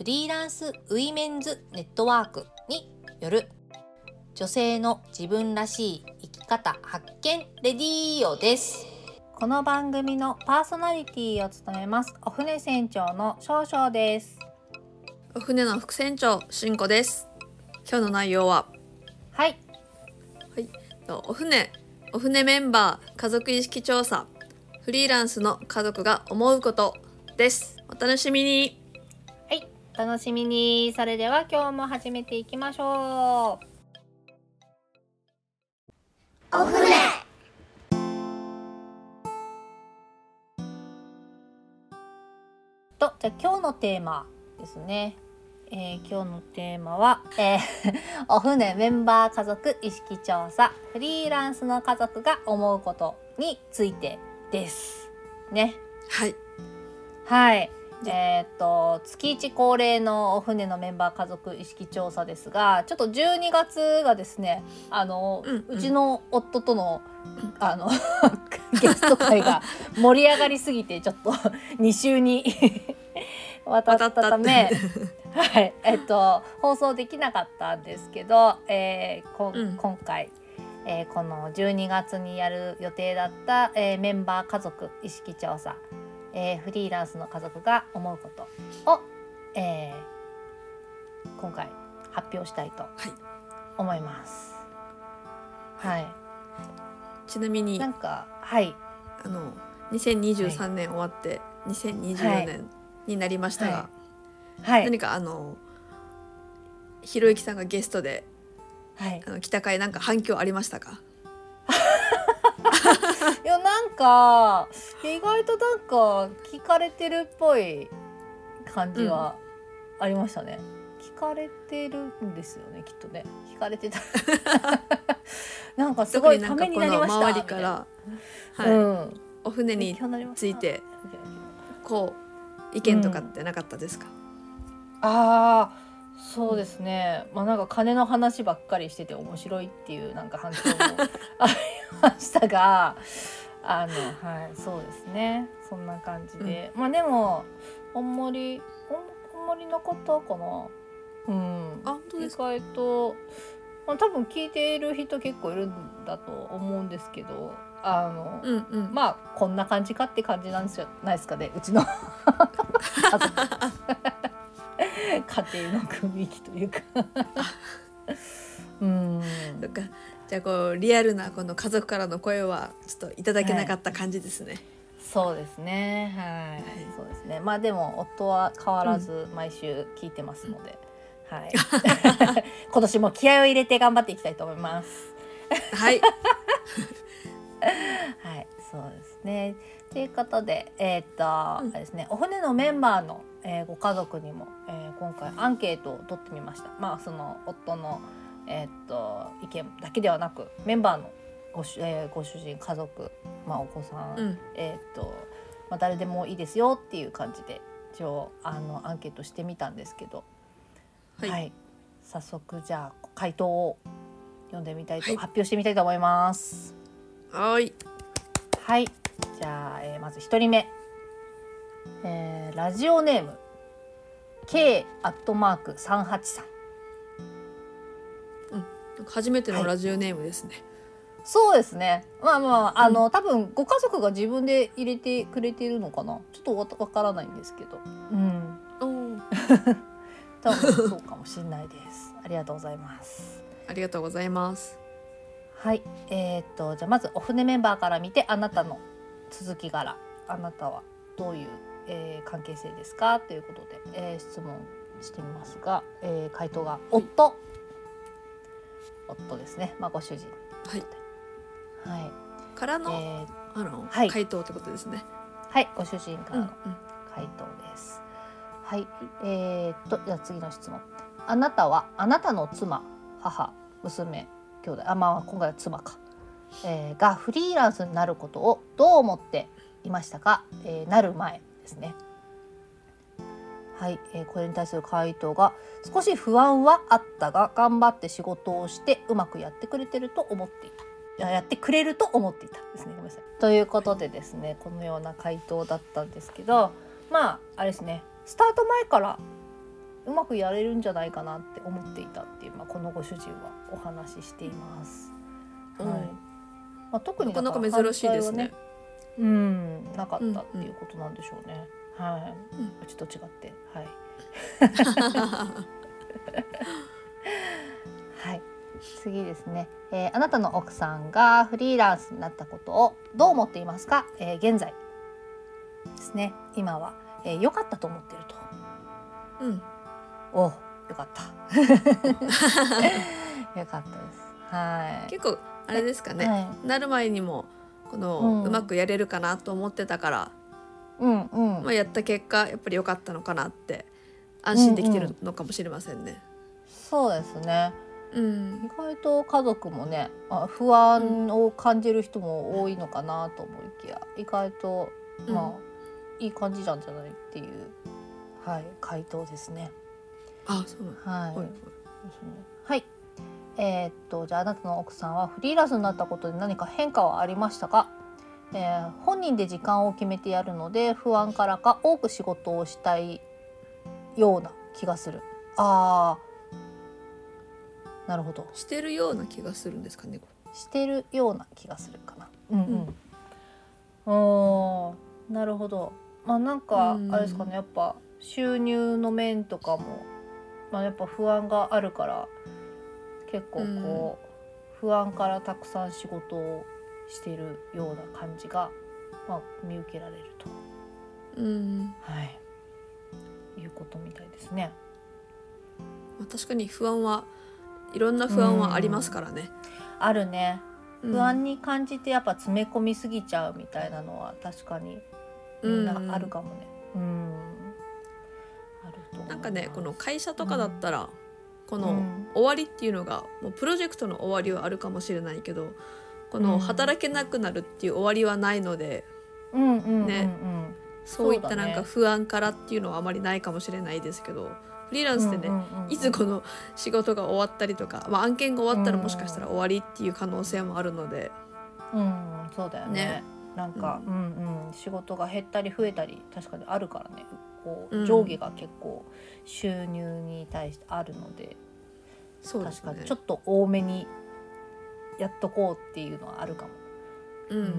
フリーランスウィメンズネットワークによる。女性の自分らしい生き方発見レディーオです。この番組のパーソナリティを務めますお船船長の少々です。お船の副船長しんこです。今日の内容は？はい。お船お船メンバー家族意識調査。フリーランスの家族が思うことです。お楽しみに楽しみに。それでは今日も始めていきましょう。お船とじゃあ今日のテーマですね、えー今日のテーマは、えー お船メンバー家族意識調査。フリーランスの家族が思うことについてです。ね。はい。はいえーっと月一恒例のお船のメンバー家族意識調査ですがちょっと12月がですねあの、うんうん。うちの夫とのあの ゲスト会が盛り上がりすぎてちょっと2週に 渡ったためはい。えっと放送できなかったんですけど、えーこんうん。今回、えーこの12月にやる予定だった、えーメンバー家族意識調査えーフリーランスの家族が思うことを、えー今回発表したいとはい。思います。はい、ちなみになんかはい。あの2023年終わって2024年になりましたが、ははい。何かあのひろゆきさんがゲストではい。あの来た回なんか反響ありましたか？いやなんか意外となんか聞かれてるっぽい感じはありましたね。聞かれてるんですよねきっとね。聞かれてた。なんかすごいため特になりましたの周りから、はい。うん。お船についてこう意見とかってなかったですか、ああそうですね、まあなんか金の話ばっかりしてて面白いっていうなんか反響も ありましたがあのはいそうですね。そんな感じで、まあでもあんまりあんまりなかったかな。うん。あ本当です意外と、まあ、多分聞いている人結構いるんだと思うんですけどあの、うんうん。まあこんな感じかって感じなんじゃないですかねうちの。家 族 家庭の雰囲気というか。うん。そっかじゃあこうリアルなこの家族からの声はちょっといただけなかった感じですね、そうですね。はい、はい。そうですね。まあでも夫は変わらず毎週聞いてますので、はい。今年も気合を入れて頑張っていきたいと思います。はい。はい、そうですね。ということで、えーっと、あうん。れですね、お骨のメンバーの、えーご家族にも、えー今回アンケートを取ってみました。まあ、その夫の、えーっと、意見だけではなく、メンバーのご主,、えーご主人、家族、まあ、お子さん、うん。えーっと、まあ、誰でもいいですよっていう感じで、一応、あの、アンケートしてみたんですけど。はい。早速、じゃあ、回答を読んでみたいと、はい。発表してみたいと思います。はい。はい、じゃあ、えーまず一人目、えーラジオネーム K アットマーク三八さん。なんか初めてのラジオネームですね、そうですね。まあまああの、多分ご家族が自分で入れてくれてるのかな。ちょっとわわからないんですけど。うん。多分そうかもしれないです。ありがとうございます。ありがとうございますはい、えーっとじゃあまずお船メンバーから見てあなたの続き柄あなたはどういう、えー関係性ですか？ということで、えー質問してみますが、えー回答が夫、夫ですね、まあ、ご主人。はい。はい、からの、えーあの、はい。回答ってことですね。はい。ご主人からのうんうん。回答です。はい。えー、っとじゃあ次の質問。あなたはあなたの妻母娘兄弟。あまあ今回は妻か、えーがフリーランスになることをどう思っていましたか、えーなる前ですね。はい、えーこれに対する回答が少し不安はあったが頑張って仕事をしてうまくやってくれてると思っていた。ややってくれると思っていたですね。ごめんなさい。ということでですねこのような回答だったんですけどまああれですね。スタート前からうまくやれるんじゃないかなって思っていたっていう、まあ、このご主人はお話ししています。はいうんまあ、特になかなか珍しいですね。うんなかったっていうことなんでしょうね。はい、うん。うちと違って。はい。はい。次ですね、えーあなたの奥さんがフリーランスになったことをどう思っていますか、えー現在ですね。今は良、えー良かったと思っていると。うん。およかった。よかったです。はい。結構あれですかね、はい。なる前にもこの、ううんまくやれるかなと思ってたから、うんうん、まあ、やった結果やっぱり良かったのかなって安心できてるのかもしれませんね。そうですね。うん。意外と家族もねあ不安を感じる人も多いのかなと思いきや意外とうん。まあ、いい感じなんじゃないっていうはい回答ですね。あそうなんはい、はいですね。はいえーっとじゃああなたの奥さんはフリーランスになったことで何か変化はありましたか、えー本人で時間を決めてやるので不安からか多く仕事をしたいような気がするあーなるほどしてるような気がするんですかね。してるような気がするかな。うんうん。なるほど。まあなんかうんあれですかねやっぱ収入の面とかもまあやっぱ不安があるから結構こう、不安からたくさん仕事をしているような感じがまあ見受けられるとうんはいいうことみたいですね。まあ、確かに不安はいろんな不安はありますからね。あるね。うん不安に感じてやっぱ詰め込みすぎちゃうみたいなのは確かにみんなあるかもね。うん。あると思いますなんかねこの会社とかだったら、このうん。終わりっていうのがもうプロジェクトの終わりはあるかもしれないけどこうん。の働けなくなるっていう終わりはないので、うんうん。ね。そういったなんか不安からっていうのはあまりないかもしれないですけどフリーランスでね、いつこの仕事が終わったりとか、まあ、案件が終わったらもしかしたら終わりっていう可能性もあるので、うんそうだよね。ね。なんか、うん、うん仕事が減ったり増えたり確かにあるからね。こうん。う上下が結構収入に対してあるので、確そうですね。かに。ちょっと多めにやっとこうっていうのはあるかも。うん。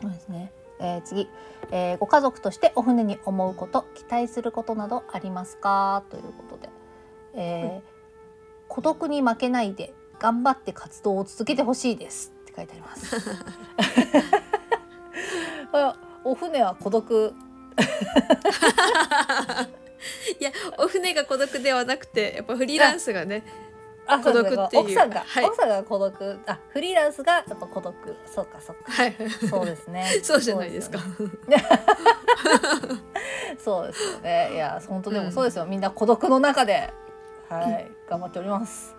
そうですね。えー次、えーご家族としてお船に思うこと期待することなどありますか？ということで、えー孤独に負けないで頑張って活動を続けてほしいです。って書いてあります。あお船は孤独 いやお船が孤独ではなくてやっぱフリーランスがねあ孤独っていう奥さんが、はい奥さんが孤独あフリーランスがやっぱ孤独そうかそうかはいそうですね そうじゃないですか。そうですよね。いや、本当でもそうですよ。みんな孤独の中で、はい、頑張っております。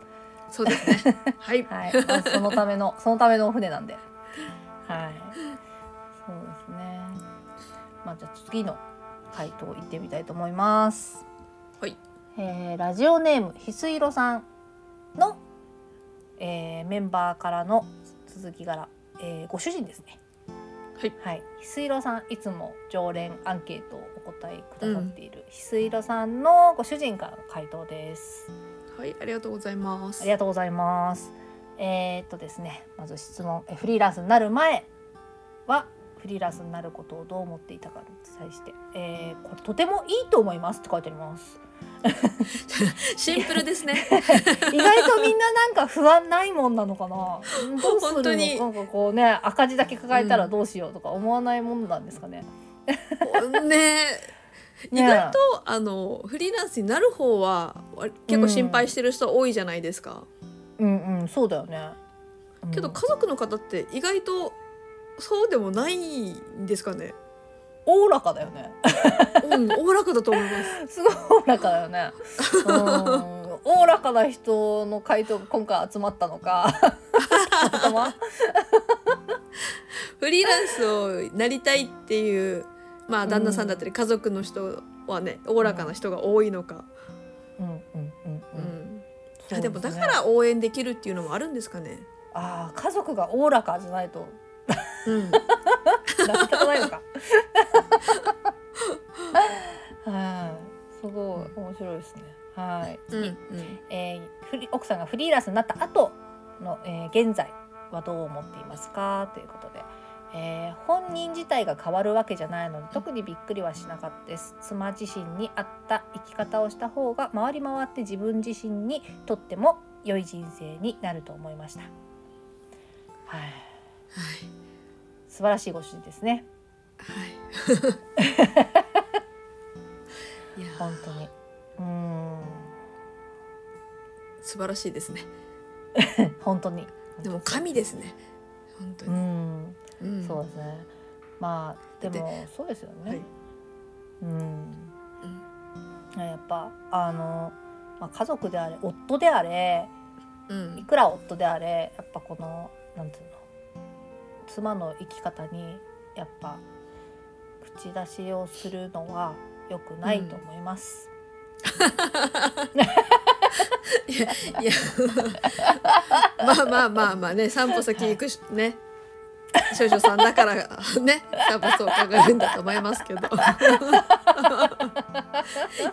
そうですね。はい。はい、まあそのための、そのためのお船なんで。はい。そうですね。まあ、じゃあ、次の回答行ってみたいと思います。はい。えーラジオネームひすいろさんの、えーメンバーからの続きから、えーご主人ですね。はい。はい、ひすいろさんいつも常連アンケートをお答えくださっている、ひすいろさんのご主人からの回答です。はい、ありがとうございます。ありがとうございます。えーっとですね、まず質問、えフリーランスになる前はフリーランスになることをどう思っていたかに対して、えーこれとてもいいと思いますって書いてあります。シンプルですね。意外とみんななんか不安ないもんなのかな。どうするの？なんかこうね赤字だけ抱えたらどうしようとか思わないもんなんですかね。ね 意ね外とあのフリーランスになる方はわ結構心配してる人多いじゃないですか。うんうんそうだよね。うんけど家族の方って意外とそうでもないんですかね。おおらかだよね。うんおおらかだと思います。すごいおおらかだよね。うんおおらかな人の回答が今回集まったのか。たまたまフリーランスをなりたいっていうまあ旦那さんだったり家族の人はねおおらかな人が多いのか、うんうんうんううん。んそうあでもだから応援できるっていうのもあるんですかね。あー家族がおおらかじゃないとうん、成り立たないのか。はい。すごい面白いですね。はい。うん。次、えー奥さんがフリーランスになった後の、えー現在はどう思っていますか？ということで、えー本人自体が変わるわけじゃないので特にびっくりはしなかったです。妻自身に合った生き方をした方が回り回って自分自身にとっても良い人生になると思いました。はい。はい素晴らしいご主人ですね。はい。いや本当に。うーん。素晴らしいですね。本当に。でも神ですね。本当うに。ん。うん。そうですね。まあでもそうですよね、はい。うん。うん。やっぱあの、まあ、家族であれ夫であれうん。いくら夫であれやっぱこのなんていうの妻の生き方にやっぱ口出しをするのは良くないと思います。いやいやまあまあまあまあね散歩先行くしね。少女さんだからね多分そう考えるんだと思いますけど。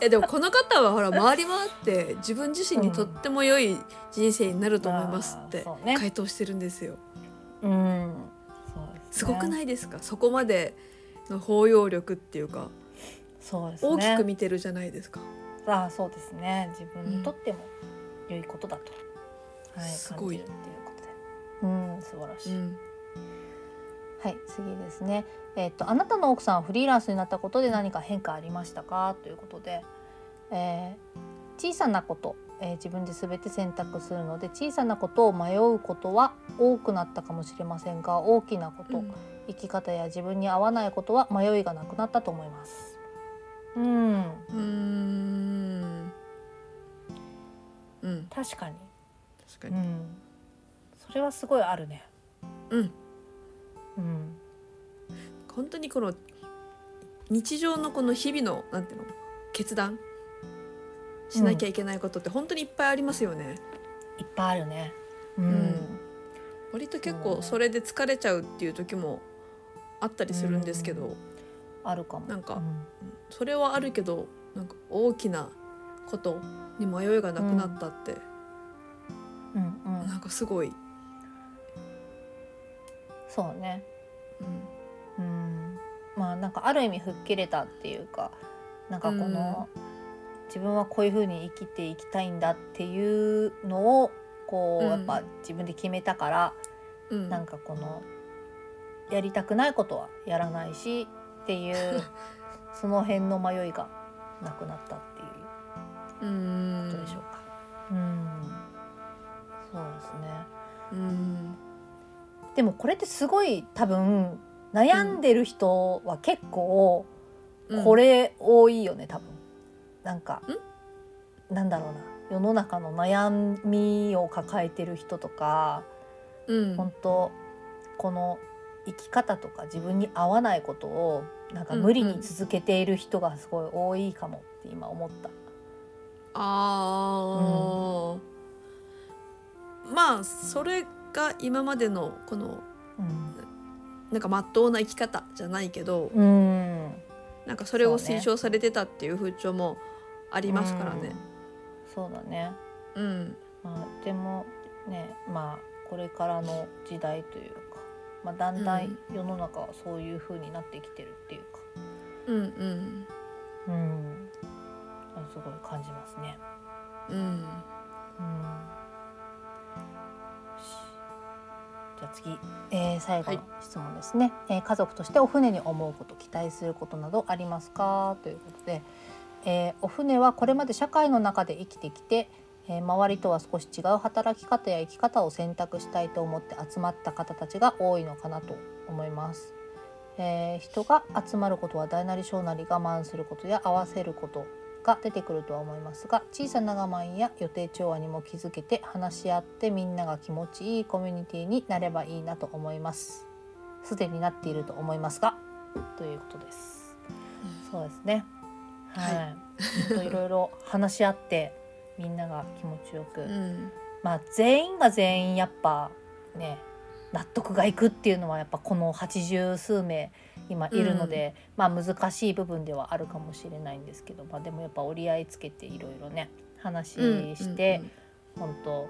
いやでもこの方はほら回り回って自分自身にとっても良い人生になると思いますって回答してるんですよ。うん、そうです、すごくないいですか？そこまでの包容力っていうか。そうですね。大きく見てるじゃないですか。ああそうですね。自分にとっても良いことだと、はい、すごい。っていうことで。うん素晴らしい、うん。はい次ですね。えっ、とあなたの奥さんはフリーランスになったことで何か変化ありましたか？ということで、えー小さなこと、えー自分で全て選択するので小さなことを迷うことは多くなったかもしれませんが大きなこと、生き方や自分に合わないことは迷いがなくなったと思います。うん。うーん。うん。確かに。確かに。うん、それはすごいあるね。うん。うん、本当にこの日常のこの日々のなんていうの決断しなきゃいけないことって本当にいっぱいありますよね、いっぱいあるね。うん、うん。割と結構それで疲れちゃうっていう時もあったりするんですけど、うあるかも。なんかうん。それはあるけどなんか大きなことに迷いがなくなったって、うん、うん、なんかすごい、そうね。うん。うん、まあなんかある意味吹っ切れたっていうか、なんかこの、自分はこういう風に生きていきたいんだっていうのをこう、うんやっぱ自分で決めたから、うんなんかこのやりたくないことはやらないしっていう その辺の迷いがなくなったっていう。うんことでしょうか。うん、そうですね。うんでもこれってすごい多分悩んでる人は結構うんこれ多いよね多分。なんかなんだろうな。世の中の悩みを抱えてる人とかうん。本当この生き方とか自分に合わないことをなんか無理に続けている人がすごい多いかもって今思った。あー、まあそれが今までのこのうん。なんかまっとうな生き方じゃないけどうん。なんかそれを推奨されてたっていう風潮もありますからね。うん。そうだね。うん。まあ、でもねまあこれからの時代というか、まあ、だんだん世の中はそういう風になってきてるっていうか、うんうん。うん、すごい感じますね。うん。うん、じゃあ次、えー最後の質問ですね、えー家族としてお船に思うこと期待することなどありますか？ということで、えーお船はこれまで社会の中で生きてきて、えー周りとは少し違う働き方や生き方を選択したいと思って集まった方たちが多いのかなと思います。えー人が集まることは大なり小なり我慢することや合わせることが出てくるとは思いますが小さな我慢や予定調和にも気づけて話し合ってみんなが気持ちいいコミュニティになればいいなと思います。すでになっていると思いますがということです。そうですね。はい、はいいろいろ話し合ってみんなが気持ちよく、うん。まあ全員が全員やっぱね納得がいくっていうのはやっぱこの80数名今いるので、まあ難しい部分ではあるかもしれないんですけど、まあ、でもやっぱ折り合いつけていろいろね話して、本当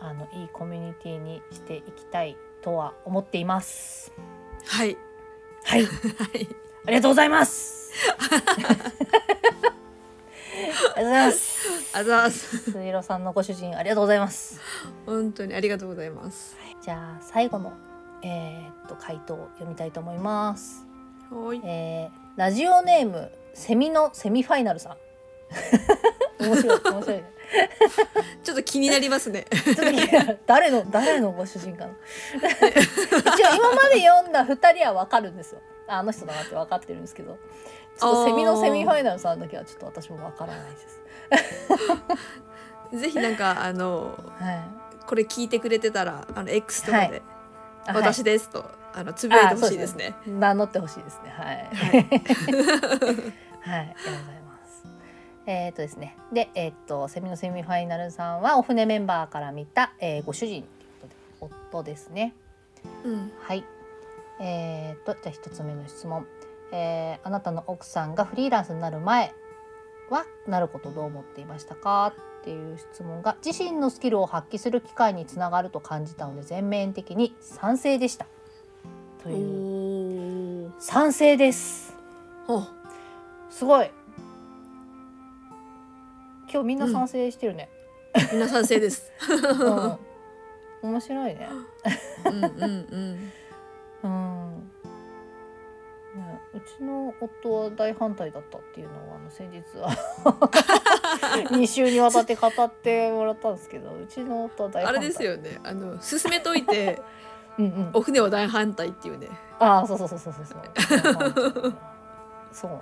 あのいいコミュニティにしていきたいとは思っています。はい。はい、はい。ありがとうございます。ありがとうございます。あざーすすいろさんのご主人ありがとうございます。本当にありがとうございますじゃあ最後のえーっと回答を読みたいと思います。はいえーラジオネームセミのセミファイナルさん。面白い面白いね。ちょっと気になりますね誰の誰のご主人かな。一応今まで読んだ二人はわかるんですよ。ああの人だなって分かってるんですけど、ちょっとセミのセミファイナルさんだけはちょっと私もわからないです。ぜひなんかあのはい。これ聞いてくれてたらあの X とかで、私ですとあのつぶやいてほしいですね。名乗ってほしいですね。はい。はい はい、ありがとうございます。えっ、とですね。で、えっ、とセミのセミファイナルさんはお船メンバーから見た、えーご主人ということで夫ですね。うんはい。えっ、とじゃあ一つ目の質問。えーあなたの奥さんがフリーランスになる前はなることどう思っていましたか？っていう質問が自身のスキルを発揮する機会につながると感じたので全面的に賛成でした。とおいうー賛成です。ほすごい。今日みんな賛成してるね。う皆賛成です。うん。面白いね。うんうんうん。うん。ね、うちの夫は大反対だったっていうのをあの先日は 2週にわたって語ってもらったんですけどうちの夫は大あ反対。れですよね。あの進めといて うんうん。お船は大反対っていうね。ああそうそうそうそうそうそうそう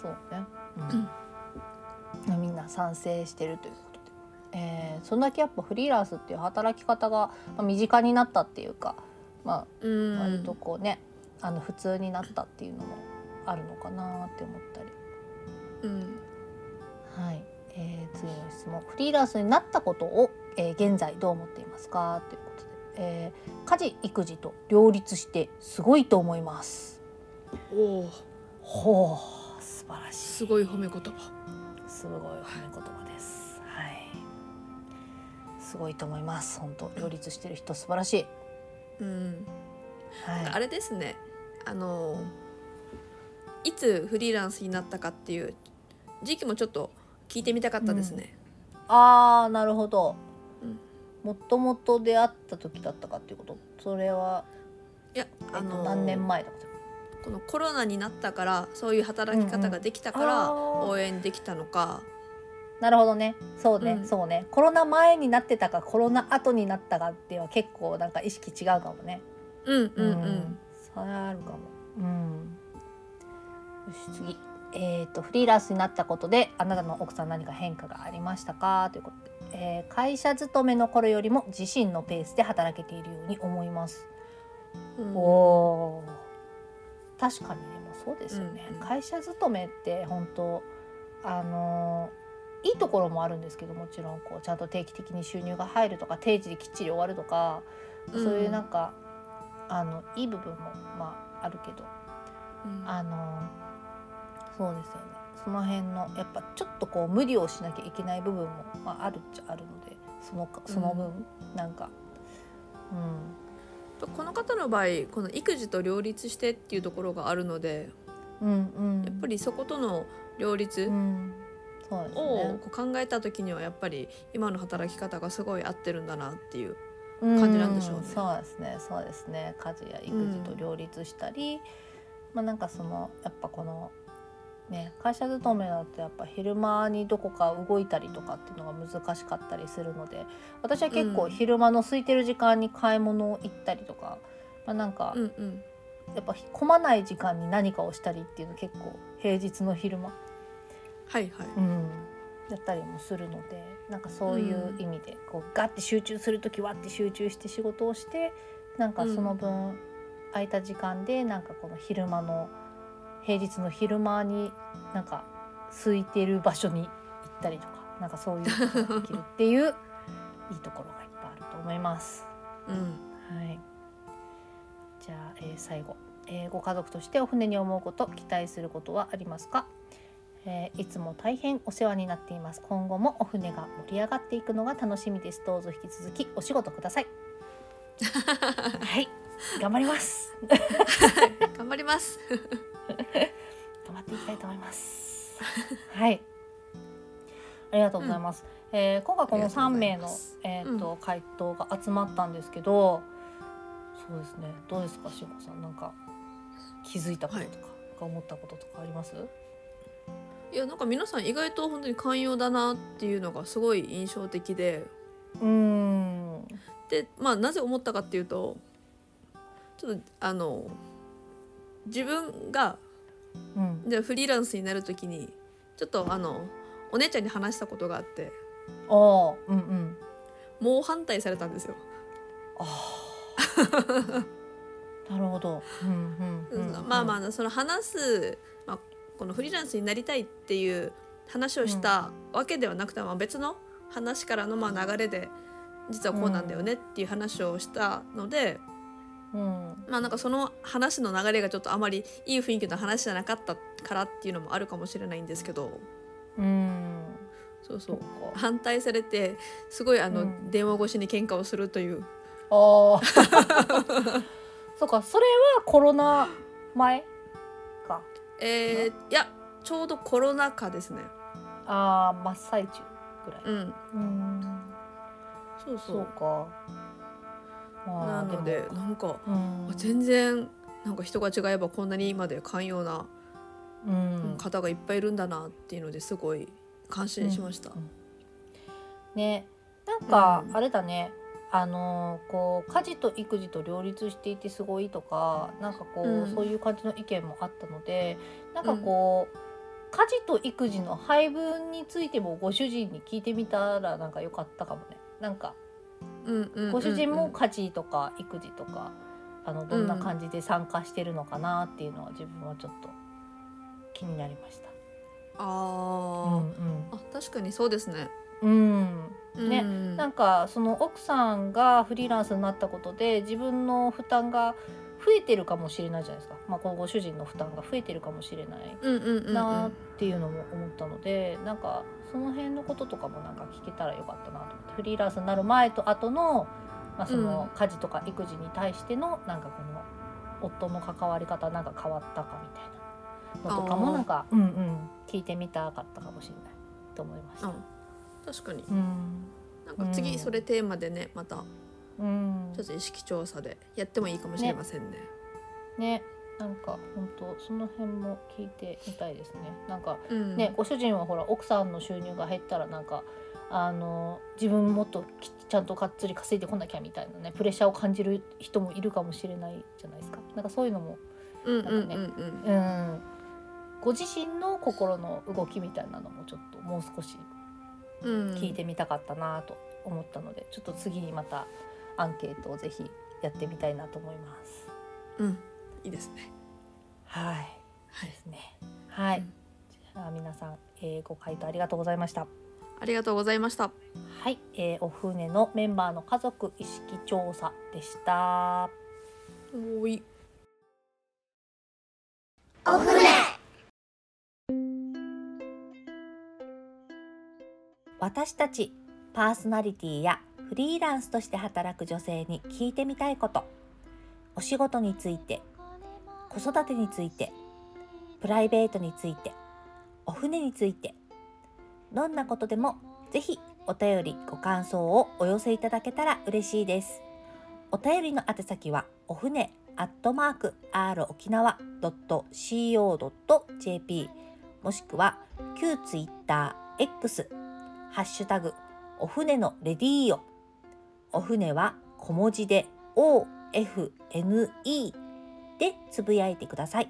そうね、うん、みんな賛成してるということで、えーそんだけやっぱフリーランスっていう働き方がまあ身近になったっていうかまうん。あ割とこうね、あの普通になったっていうのもあるのかなって思ったり。うん。はい、えー次の質問。フリーランスになったことを、えー現在どう思っていますかということで、えー家事育児と両立してすごいと思います。おおほう素晴らしい。すごい褒め言葉。すごい褒め言葉です。はい。すごいと思います。本当両立してる人素晴らしいうん。はいあれですね。あのいつフリーランスになったかっていう時期もちょっと聞いてみたかったですね。あーなるほど、うんもともと出会った時だったかっていうこと？それは、いやえっとあの何年前だったこのコロナになったからそういう働き方ができたから応援できたのか。なるほどね。そうね、うん。そうね。コロナ前になってたかコロナ後になったかっては結構なんか意識違うかもね。うんうんうん。それはあるかも。うん。よし次。えー、とフリーランスになったことであなたの奥さん何か変化がありましたか？ということで、えー会社勤めの頃よりも自身のペースで働けているように思います、うん。おー。確かにでもそうですよね、うんうん。会社勤めって本当あのーいいところもあるんですけどもちろんこうちゃんと定期的に収入が入るとか定時できっちり終わるとか、うんそういうなんかあのいい部分もまああるけどうん。あのそうですよね。その辺のやっぱちょっとこう無理をしなきゃいけない部分も、まあ、あるっちゃあるのでそのかその分、なんかこの方の場合この育児と両立してっていうところがあるのでうんうんうん。やっぱりそことの両立うんをね。こう考えた時にはやっぱり今の働き方がすごい合ってるんだなっていう。感感じなんでしょうね。そうですね。そうですね。家事や育児と両立したり、まあなんかそのやっぱこのね会社勤めだとやっぱ昼間にどこか動いたりとかっていうのが難しかったりするので私は結構うん。昼間の空いてる時間に買い物行ったりとか、まあなんかうんうん。やっぱ混まない時間に何かをしたりっていうの結構平日の昼間、はいはい。うん、やったりもするのでなんかそういう意味でこうガッて集中する時はって集中して仕事をしてなんかその分空いた時間でなんかこの昼間の平日の昼間になんか空いてる場所に行ったりとかなんかそういうことができるっていういいところがいっぱいあると思います。うん。はい。じゃあ、えー最後、えーご家族としてお船に思うこと期待することはありますか、えーいつも大変お世話になっています。今後もお船が盛り上がっていくのが楽しみです。どうぞ引き続きお仕事ください。はい頑張ります。頑張ります。頑張っていきたいと思います。はい。ありがとうございます、えー今回この3名のえーと回答が集まったんですけどそうですね。どうですかしんこさん。なんか気づいたこととか,、なんか思ったこととかあります？いやなんか皆さん意外と本当に寛容だなっていうのがすごい印象的で。うーん。でまあなぜ思ったかっていうとちょっとあの自分がうん。じゃあフリーランスになる時にちょっとあのお姉ちゃんに話したことがあって。ああうんうん。猛反対されたんですよ。ああ。なるほど、うんうんうんうん、まあまあその話す、まあ、このフリーランスになりたいっていう話をしたわけではなくて、まあ、別の話からのまあ流れで実はこうなんだよねっていう話をしたので、うん。まあなんかその話の流れがちょっとあまりいい雰囲気の話じゃなかったからっていうのもあるかもしれないんですけど。うん。そうそそう反対されてすごいあの、うん。電話越しに喧嘩をするという。ああ そうか。それはコロナ前？かえーいやちょうどコロナ禍ですね。ああ真っ最中ぐらい。うん、うん。そうそそううか。まあなのでもなんかうん。全然なんか人が違えばこんなにまで寛容なうん。方がいっぱいいるんだなっていうのですごい感心しました。うん。ねなんかうん。あれだね、あのーこう家事と育児と両立していてすごいとかなんかこう、うん。そういう感じの意見もあったのでなんかこう、家事と育児の配分についてもご主人に聞いてみたらなんか良かったかもね。なんかうんうんうんうん。ご主人も家事とか育児とかあのどんな感じで参加してるのかなっていうのは自分はちょっと気になりました。あうー、ん。あ確かにそうですね。うん。うんねうん。なんかその奥さんがフリーランスになったことで自分の負担が増えてるかもしれないじゃないですか、まあ、このご主人の負担が増えてるかもしれないうんうんうんうん。なっていうのも思ったので、なんかその辺のこととかもなんか聞けたらよかったなと思って。フリーランスになる前と後の,、まあその家事とか育児に対してのなんかこの夫の関わり方なんか変わったかみたいなのとかもなんかうんうん聞いてみたかったかもしれないと思いました。あ確かに。うん。なんか次それテーマでねまたうん。ちょっと意識調査でやってもいいかもしれませんね。ね。なんか本当その辺も聞いてみたいですね。なんかうん。ね、ご主人はほら奥さんの収入が減ったらなんかあの自分もっときちゃんとがっつり稼いでこなきゃみたいなねプレッシャーを感じる人もいるかもしれないじゃないですか。なんかそういうのもうんうんうんなんかうんうん。ご自身の心の動きみたいなのもちょっともう少しうん聞いてみたかったなと思ったので、ちょっと次にまたアンケートをぜひやってみたいなと思います。うんいいですね。はいはいですね。はい。うんじゃあ皆さん、えーご回答ありがとうございました。ありがとうございました。はい、えーお船のメンバーの家族意識調査でした。おーい私たちパーソナリティやフリーランスとして働く女性に聞いてみたいこと、お仕事について、子育てについて、プライベートについて、お船について、どんなことでもぜひお便りご感想をお寄せいただけたら嬉しいです。お便りの宛先はお船アットマーク r 沖縄 .co.jp もしくは旧ツイッター X ハッシュタグお船のレディーよお船は小文字で OFNE でつぶやいてください。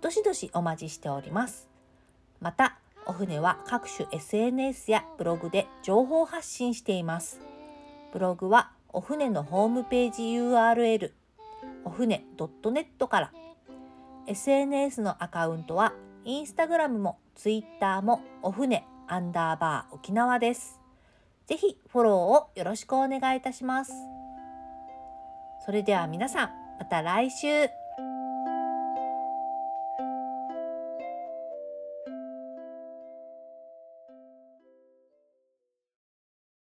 どしどしお待ちしております。また、お船は各種 SNS やブログで情報発信しています。ブログはお船のホームページ URL お船 .net から SNS のアカウントはインスタグラムもツイッターもお船アンダーバー沖縄です。ぜひフォローをよろしくお願いいたします。それでは皆さん、また来週。